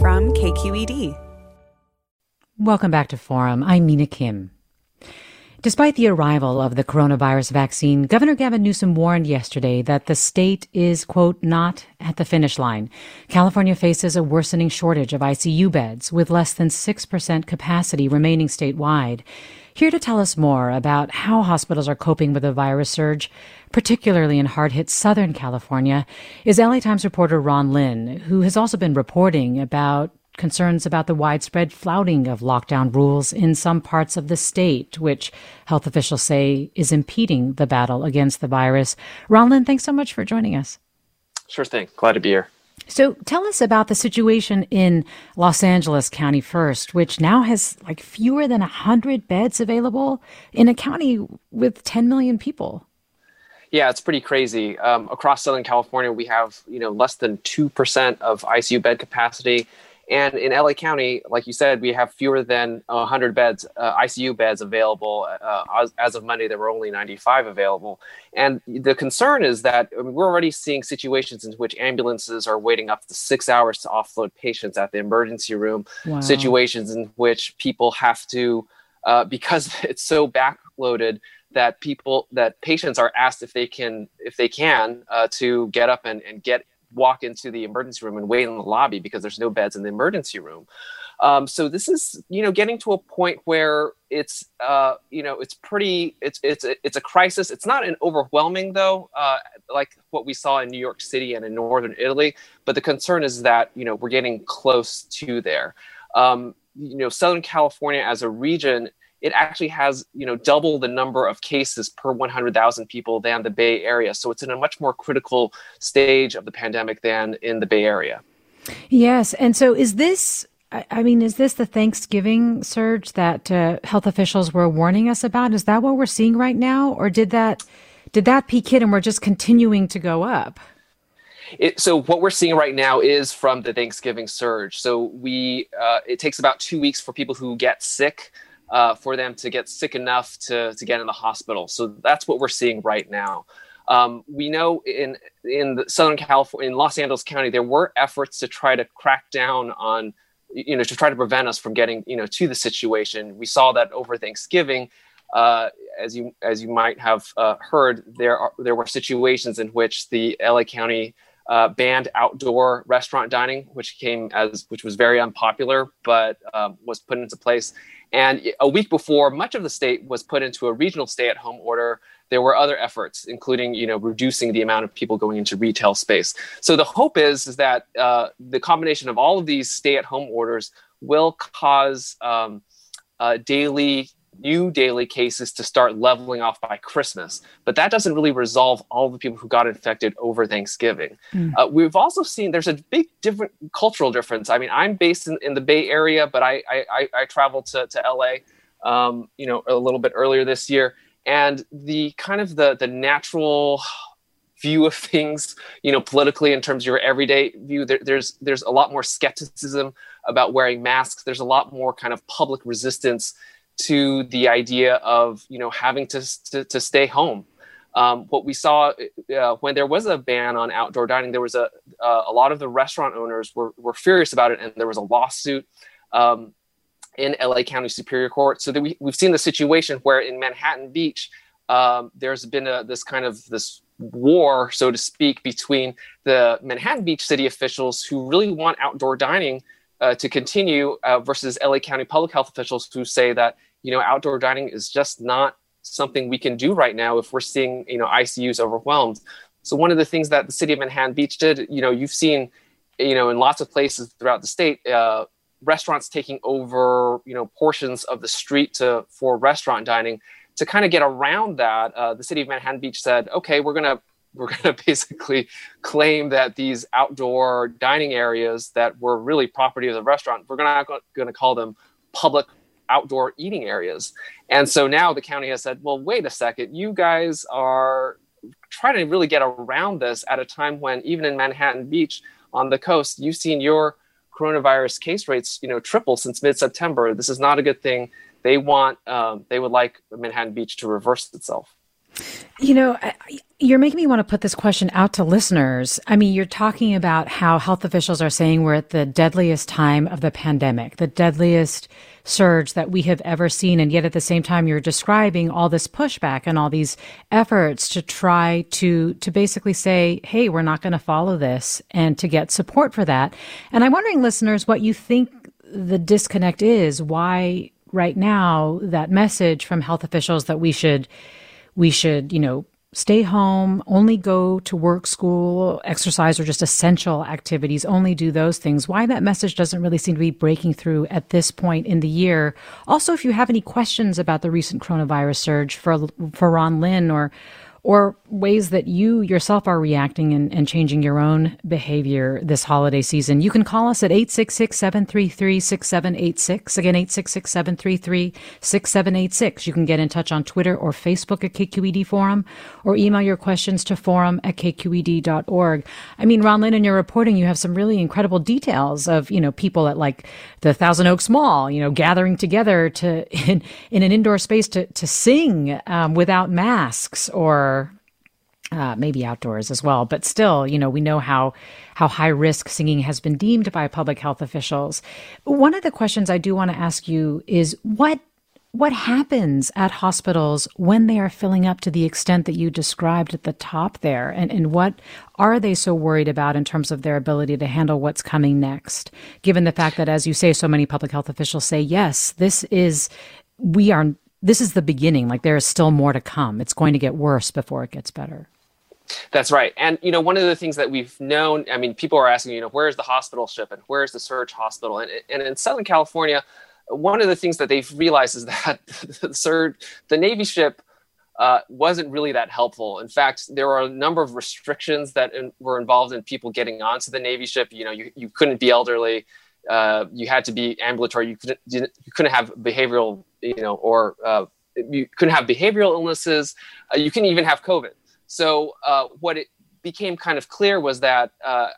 From KQED. Welcome back to Forum. I'm Mina Kim. Despite the arrival of the coronavirus vaccine, Governor Gavin Newsom warned yesterday that the state is, quote, not at the finish line. California faces a worsening shortage of ICU beds with less than 6% capacity remaining statewide. Here to tell us more about how hospitals are coping with the virus surge, particularly in hard hit Southern California, is LA Times reporter Ron Lin, who has also been reporting about concerns about the widespread flouting of lockdown rules in some parts of the state, which health officials say is impeding the battle against the virus. Ron Lin, thanks so much for joining us. Sure thing. Glad to be here. So tell us about the situation in Los Angeles County first, which now has like fewer than 100 beds available in a county with 10 million people. Yeah, it's pretty crazy. Um, across Southern California, we have you know less than two percent of ICU bed capacity. And in LA County, like you said, we have fewer than 100 beds, uh, ICU beds available. Uh, as, as, of Monday, there were only 95 available. And the concern is that I mean, we're already seeing situations in which ambulances are waiting up to six hours to offload patients at the emergency room, wow. situations in which people have to, uh, because it's so backloaded, that people that patients are asked if they can if they can uh, to get up and, and get walk into the emergency room and wait in the lobby because there's no beds in the emergency room. Um, so this is, you know, getting to a point where it's, uh, you know, it's pretty, it's it's it's a crisis. It's not an overwhelming though, uh, like what we saw in New York City and in northern Italy. But the concern is that you know we're getting close to there. Um, you know, Southern California as a region it actually has you know double the number of cases per 100,000 people than the Bay Area. So it's in a much more critical stage of the pandemic than in the Bay Area. Yes, and so is this? I mean, is this the Thanksgiving surge that uh, health officials were warning us about? Is that what we're seeing right now, or did that did that peak hit and we're just continuing to go up? It, so what we're seeing right now is from the Thanksgiving surge. So we uh, it takes about two weeks for people who get sick uh, for them to get sick enough to, to get in the hospital. So that's what we're seeing right now. Um, we know in in Southern California, in Los Angeles County, there were efforts to try to crack down on, you know, to try to prevent us from getting, you know, to the situation. We saw that over Thanksgiving, uh, as you as you might have uh, heard, there are there were situations in which the LA County uh, banned outdoor restaurant dining, which came as which was very unpopular, but um, was put into place. And a week before, much of the state was put into a regional stay-at-home order. There were other efforts, including you know reducing the amount of people going into retail space. So the hope is is that uh, the combination of all of these stay-at-home orders will cause um, uh, daily new daily cases to start leveling off by Christmas. But that doesn't really resolve all the people who got infected over Thanksgiving. Mm. Uh, we've also seen there's a big different cultural difference. I mean, I'm based in, in the Bay Area, but I, I, I traveled to, to LA, um, you know, a little bit earlier this year. And the kind of the, the natural view of things, you know, politically in terms of your everyday view, there, there's there's a lot more skepticism about wearing masks. There's a lot more kind of public resistance to the idea of you know having to to, to stay home. Um, what we saw uh, when there was a ban on outdoor dining, there was a uh, a lot of the restaurant owners were were furious about it, and there was a lawsuit. Um, in LA County Superior Court, so that we, we've seen the situation where in Manhattan Beach, um, there's been a, this kind of this war, so to speak, between the Manhattan Beach city officials who really want outdoor dining uh, to continue uh, versus LA County public health officials who say that you know, outdoor dining is just not something we can do right now if we're seeing, you know, ICUs overwhelmed. So one of the things that the city of Manhattan Beach did, you know, you've seen, you know, in lots of places throughout the state, uh, restaurants taking over, you know, portions of the street to for restaurant dining. To kind of get around that, uh, the city of Manhattan Beach said, okay, we're gonna we're to basically claim that these outdoor dining areas that were really property of the restaurant, we're going to call them public outdoor eating areas. And so now the county has said, well, wait a second, you guys are trying to really get around this at a time when even in Manhattan Beach on the coast, you've seen your coronavirus case rates, you know, triple since mid-September. This is not a good thing. They want, um, they would like Manhattan Beach to reverse itself. You know, you're making me want to put this question out to listeners. I mean, you're talking about how health officials are saying we're at the deadliest time of the pandemic, the deadliest surge that we have ever seen. And yet at the same time, you're describing all this pushback and all these efforts to try to, to basically say, Hey, we're not going to follow this and to get support for that. And I'm wondering, listeners, what you think the disconnect is. Why right now that message from health officials that we should we should, you know, stay home, only go to work, school, exercise, or just essential activities, only do those things. Why that message doesn't really seem to be breaking through at this point in the year. Also, if you have any questions about the recent coronavirus surge for, for Ron Lin or, or ways that you yourself are reacting and, and, changing your own behavior this holiday season, you can call us at 866-733-6786. Again, 866-733-6786. You can get in touch on Twitter or Facebook at KQED Forum or email your questions to forum at kqed.org. I mean, Ron Lin, in your reporting, you have some really incredible details of, you know, people at like the Thousand Oaks Mall, you know, gathering together to, in, in an indoor space to, to sing um, without masks or uh, maybe outdoors as well. But still, you know, we know how how high risk singing has been deemed by public health officials. One of the questions I do want to ask you is what what happens at hospitals when they are filling up to the extent that you described at the top there? And, and what are they so worried about in terms of their ability to handle what's coming next? Given the fact that, as you say, so many public health officials say, yes, this is, we are, this is the beginning. Like there is still more to come. It's going to get worse before it gets better. That's right. And, you know, one of the things that we've known, I mean, people are asking, you know, where's the hospital ship and where's the surge hospital? And, and in Southern California, one of the things that they've realized is that the surge, the Navy ship uh, wasn't really that helpful. In fact, there were a number of restrictions that in, were involved in people getting onto the Navy ship. You know, you, you couldn't be elderly. Uh, you had to be ambulatory. You couldn't, you couldn't have behavioral, you know, or uh, you couldn't have behavioral illnesses. Uh, you couldn't even have COVID. So uh, what it became kind of clear was that uh,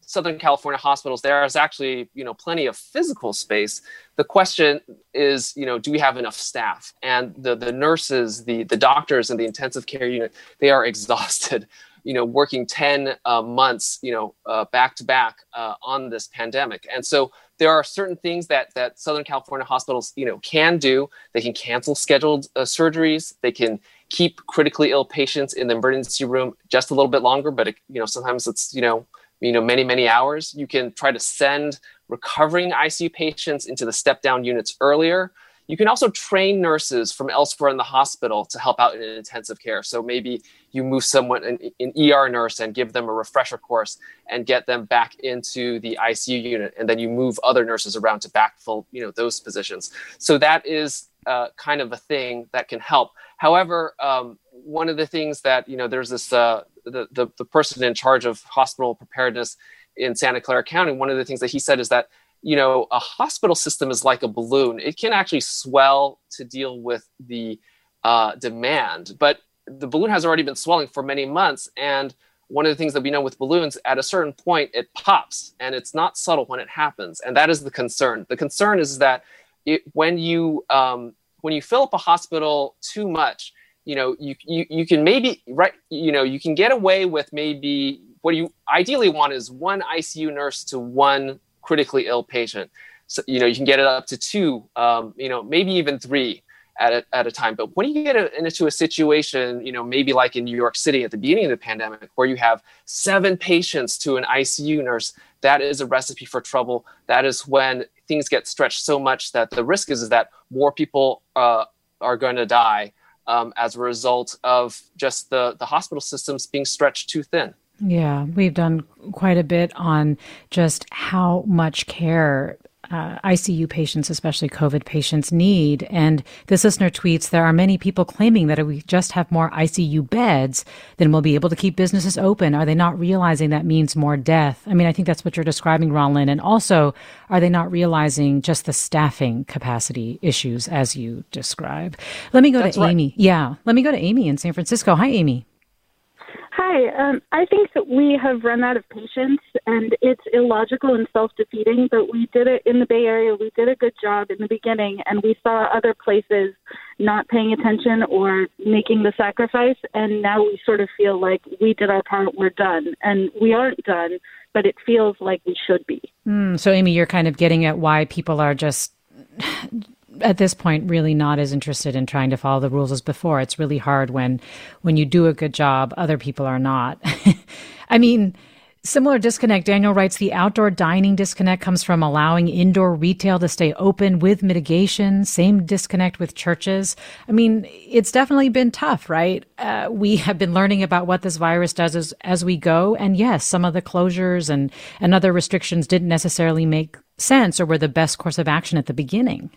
Southern California hospitals, there is actually you know plenty of physical space. The question is, you know, do we have enough staff? And the the nurses, the the doctors, and the intensive care unit, they are exhausted. You know, working ten uh, months, you know, uh, back to back uh, on this pandemic, and so there are certain things that that Southern California hospitals, you know, can do. They can cancel scheduled uh, surgeries. They can keep critically ill patients in the emergency room just a little bit longer, but it, you know sometimes it's you know you know many many hours. You can try to send recovering ICU patients into the step down units earlier. You can also train nurses from elsewhere in the hospital to help out in intensive care. So maybe you move someone, an, an, ER nurse, and give them a refresher course and get them back into the ICU unit, and then you move other nurses around to backfill, you know, those positions. So that is uh, kind of a thing that can help. However, um, one of the things that you know, there's this uh, the, the the person in charge of hospital preparedness in Santa Clara County. One of the things that he said is that you know a hospital system is like a balloon; it can actually swell to deal with the uh, demand, but the balloon has already been swelling for many months and one of the things that we know with balloons at a certain point it pops and it's not subtle when it happens and that is the concern. The concern is that it, when you um, when you fill up a hospital too much, you know, you, you, you can maybe, right, you know, you can get away with maybe what you ideally want is one ICU nurse to one critically ill patient. So, you know, you can get it up to two, um, you know, maybe even three at a, at a time. But when you get into a situation, you know, maybe like in New York City at the beginning of the pandemic, where you have seven patients to an ICU nurse, that is a recipe for trouble. That is when things get stretched so much that the risk is, is that more people uh, are going to die um, as a result of just the, the hospital systems being stretched too thin. Yeah, we've done quite a bit on just how much care uh, ICU patients, especially COVID patients, need. And this listener tweets there are many people claiming that if we just have more ICU beds, then we'll be able to keep businesses open. Are they not realizing that means more death? I mean, I think that's what you're describing, Ron Lin. And also, are they not realizing just the staffing capacity issues as you describe? Let me go that's to right. Amy. Yeah, let me go to Amy in San Francisco. Hi, Amy. Hi. Um, I think that we have run out of patience, and it's illogical and self defeating, but we did it in the Bay Area. We did a good job in the beginning, and we saw other places not paying attention or making the sacrifice, and now we sort of feel like we did our part, we're done. And we aren't done, but it feels like we should be. Mm, so, Amy, you're kind of getting at why people are just at this point really not as interested in trying to follow the rules as before. It's really hard when when you do a good job, other people are not. I mean, similar disconnect. Daniel writes the outdoor dining disconnect comes from allowing indoor retail to stay open with mitigation. Same disconnect with churches. I mean, it's definitely been tough, right? Uh, we have been learning about what this virus does as, as we go, and yes, some of the closures and and other restrictions didn't necessarily make sense or were the best course of action at the beginning.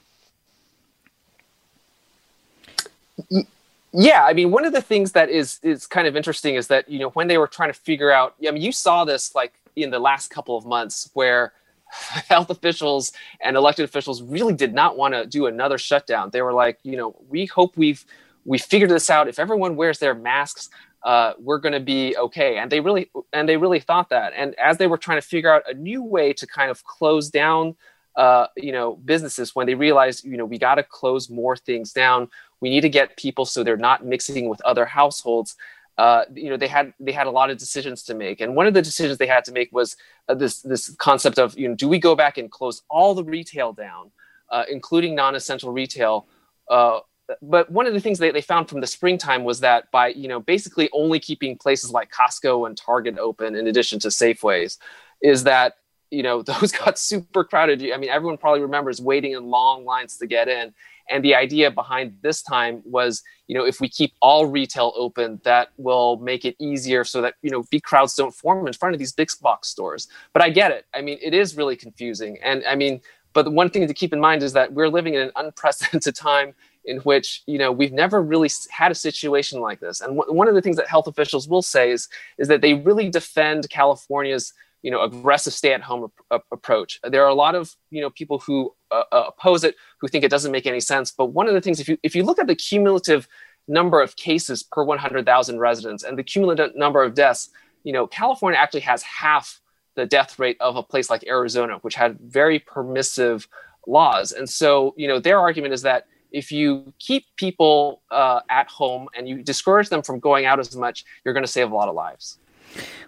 Yeah i mean one of the things that is is kind of interesting is that you know when they were trying to figure out i mean you saw this like in the last couple of months where health officials and elected officials really did not want to do another shutdown. They were like you know we hope we've we figured this out. If everyone wears their masks uh, we're going to be okay. And they really and they really thought that. And as they were trying to figure out a new way to kind of close down uh, you know businesses when they realized you know we got to close more things down we need to get people so they're not mixing with other households. Uh, you know they had they had a lot of decisions to make. And one of the decisions they had to make was uh, this this concept of you know do we go back and close all the retail down uh, including non-essential retail? Uh, but one of the things that they found from the springtime was that by you know basically only keeping places like Costco and Target open in addition to Safeways is that you know those got super crowded. I mean everyone probably remembers waiting in long lines to get in and the idea behind this time was you know if we keep all retail open that will make it easier so that you know big crowds don't form in front of these big box stores. But i get it. I mean it is really confusing. And i mean but the one thing to keep in mind is that we're living in an unprecedented time in which you know we've never really had a situation like this. And w- one of the things that health officials will say is is that they really defend california's you know aggressive stay-at-home ap- approach. There are a lot of you know people who uh, uh, oppose it, who think it doesn't make any sense. But one of the things, if you if you look at the cumulative number of cases per 100,000 residents and the cumulative number of deaths, you know, California actually has half the death rate of a place like Arizona, which had very permissive laws. And so, you know, their argument is that if you keep people uh, at home and you discourage them from going out as much, you're going to save a lot of lives.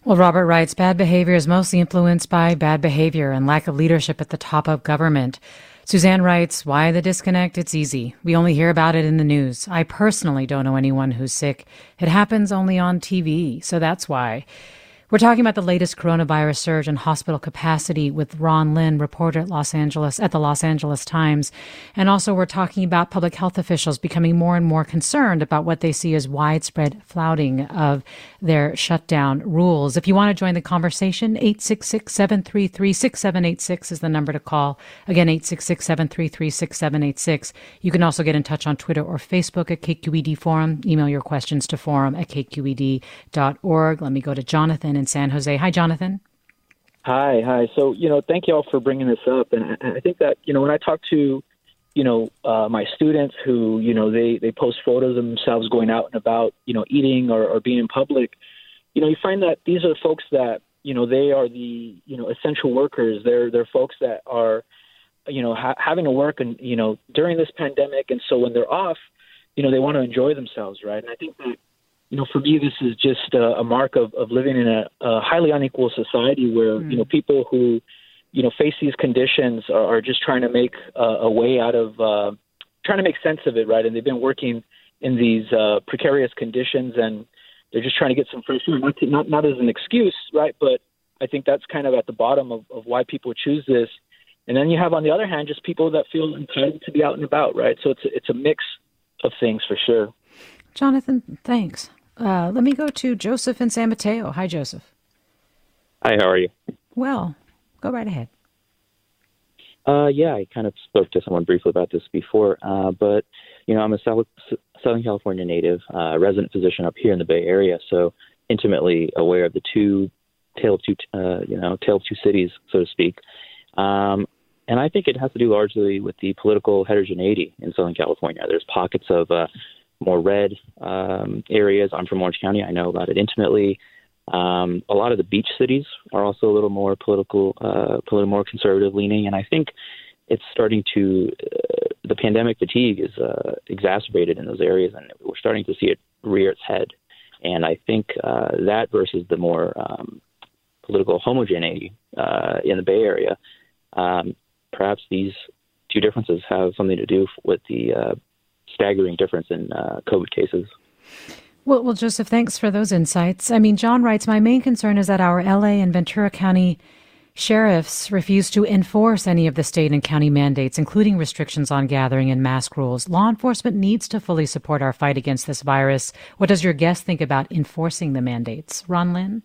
Well, Robert writes bad behavior is mostly influenced by bad behavior and lack of leadership at the top of government. Suzanne writes, Why the disconnect? It's easy. We only hear about it in the news. I personally don't know anyone who's sick. It happens only on TV, so that's why. We're talking about the latest coronavirus surge and hospital capacity with Ron Lin, reporter at Los Angeles at the Los Angeles Times. And also we're talking about public health officials becoming more and more concerned about what they see as widespread flouting of their shutdown rules. If you want to join the conversation, 866-733-6786 is the number to call. Again, 866-733-6786. You can also get in touch on Twitter or Facebook at KQED Forum. Email your questions to forum at kqed.org. Let me go to Jonathan in San Jose. Hi, Jonathan. Hi, hi. So, you know, thank you all for bringing this up. And I, think that, you know, when I talk to, you know, uh, my students who, you know, they, they post photos of themselves going out and about, you know, eating or, or being in public, you know, you find that these are folks that, you know, they are the, you know, essential workers. They're, they're folks that are, you know, ha- having to work and, you know, during this pandemic. And so when they're off, you know, they want to enjoy themselves, right? And I think that, you know, for me, this is just a, a mark of, of living in a, a highly unequal society where, mm. you know, people who, you know, face these conditions are, are just trying to make uh, a way out of, uh, trying to make sense of it, right? And they've been working in these uh, precarious conditions and they're just trying to get some fresh air, not, to, not, not as an excuse, right? But I think that's kind of at the bottom of, of why people choose this. And then you have, on the other hand, just people that feel entitled to be out and about, right? So it's a, it's a mix of things for sure. Jonathan, thanks. Uh, let me go to Joseph in San Mateo. Hi, Joseph. Hi, how are you? Well, go right ahead. Uh, yeah, I kind of spoke to someone briefly about this before, uh, but you know, I'm a South, Southern California native, uh, resident physician up here in the Bay Area, so intimately aware of the two tale of two, uh, you know, tale of two cities, so to speak. Um, and I think it has to do largely with the political heterogeneity in Southern California. There's pockets of uh, more red um, areas. I'm from Orange County. I know about it intimately. Um, a lot of the beach cities are also a little more political, uh, little more conservative leaning, and I think it's starting to. Uh, the pandemic fatigue is uh, exacerbated in those areas, and we're starting to see it rear its head. And I think uh, that versus the more um, political homogeneity uh, in the Bay Area, um, perhaps these two differences have something to do with the uh, staggering difference in uh, COVID cases. Well, well, Joseph, thanks for those insights. I mean, John writes, my main concern is that our LA and Ventura County sheriffs refuse to enforce any of the state and county mandates, including restrictions on gathering and mask rules. Law enforcement needs to fully support our fight against this virus. What does your guest think about enforcing the mandates? Ron Lin?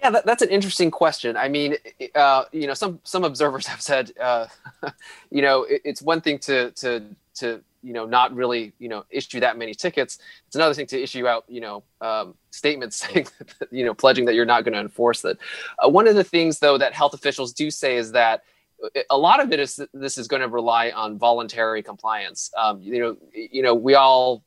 Yeah, that, that's an interesting question. I mean, uh, you know, some some observers have said, uh, you know, it, it's one thing to to to you know not really you know issue that many tickets. It's another thing to issue out you know um, statements saying that, you know pledging that you're not going to enforce it. Uh, one of the things though that health officials do say is that uh, a lot of it is this is going to rely on voluntary compliance. Um, you know, you know, we all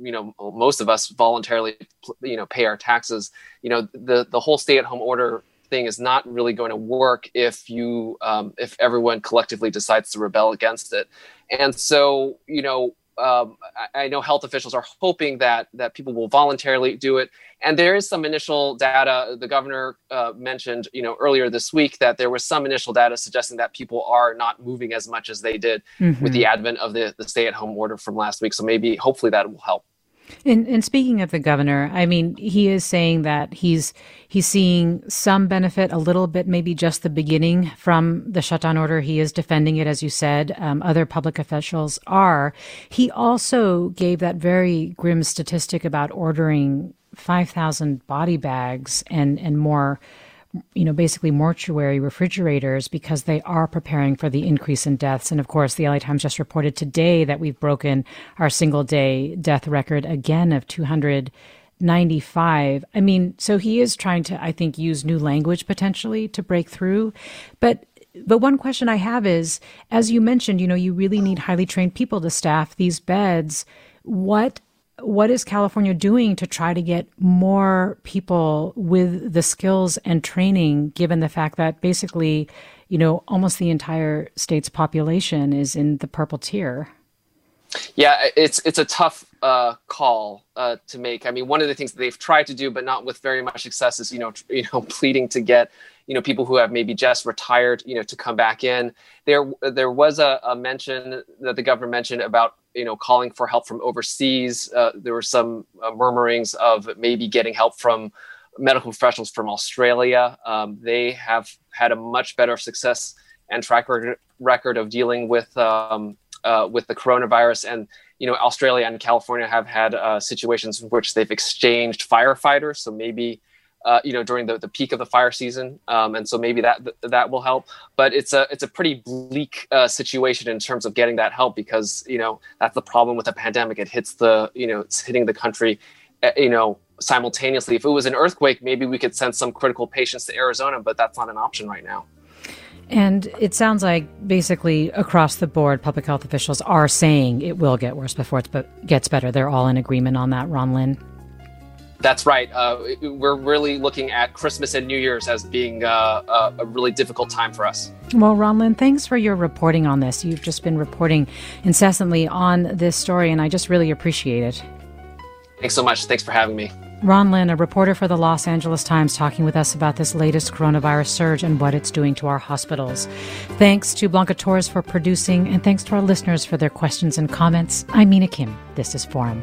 you know most of us voluntarily you know pay our taxes you know the the whole stay at home order thing is not really going to work if you um, if everyone collectively decides to rebel against it and so you know um, I, I, know health officials are hoping that that people will voluntarily do it. And there is some initial data. The governor uh, mentioned, you know, earlier this week that there was some initial data suggesting that people are not moving as much as they did mm-hmm. with the advent of the, the stay-at-home order from last week. So maybe, hopefully, that will help. And, and speaking of the governor, I mean, he is saying that he's he's seeing some benefit, a little bit, maybe just the beginning from the shutdown order. He is defending it, as you said. Um, other public officials are. He also gave that very grim statistic about ordering five thousand body bags and and more you know, basically mortuary refrigerators because they are preparing for the increase in deaths. And of course, the LA Times just reported today that we've broken our single day death record again of 295. I mean, so he is trying to, I think, use new language potentially to break through. But but one question I have is, as you mentioned, you know, you really need highly trained people to staff these beds. What what is California doing to try to get more people with the skills and training, given the fact that basically, you know, almost the entire state's population is in the purple tier? Yeah, it's it's a tough uh, call uh, to make. I mean, one of the things that they've tried to do, but not with very much success, is you know, you know, pleading to get you know people who have maybe just retired, you know, to come back in. There there was a, a mention that the governor mentioned about you know calling for help from overseas. Uh, there were some uh, murmurings of maybe getting help from medical professionals from Australia. Um, they have had a much better success and track record of dealing with um, uh, with the coronavirus. And you know, Australia and California have had uh, situations in which they've exchanged firefighters. So maybe uh, you know during the, the peak of the fire season. Um, and so maybe that that will help. But it's a it's a pretty bleak uh, situation in terms of getting that help because you know that's the problem with a pandemic. It hits the you know it's hitting the country uh, you know simultaneously. If it was an earthquake maybe we could send some critical patients to arizona but that's not an option right now. And it sounds like basically across the board, public health officials are saying it will get worse before it gets better. They're all in agreement on that, Ron Lin. That's right. Uh, we're really looking at Christmas and New Year's as being uh, a really difficult time for us. Well, Ron Lin, thanks for your reporting on this. You've just been reporting incessantly on this story, and I just really appreciate it. Thanks so much. Thanks for having me. Ron Lin, a reporter for the Los Angeles Times, talking with us about this latest coronavirus surge and what it's doing to our hospitals. Thanks to Blanca Torres for producing, and thanks to our listeners for their questions and comments. I'm Mina Kim. This is Forum.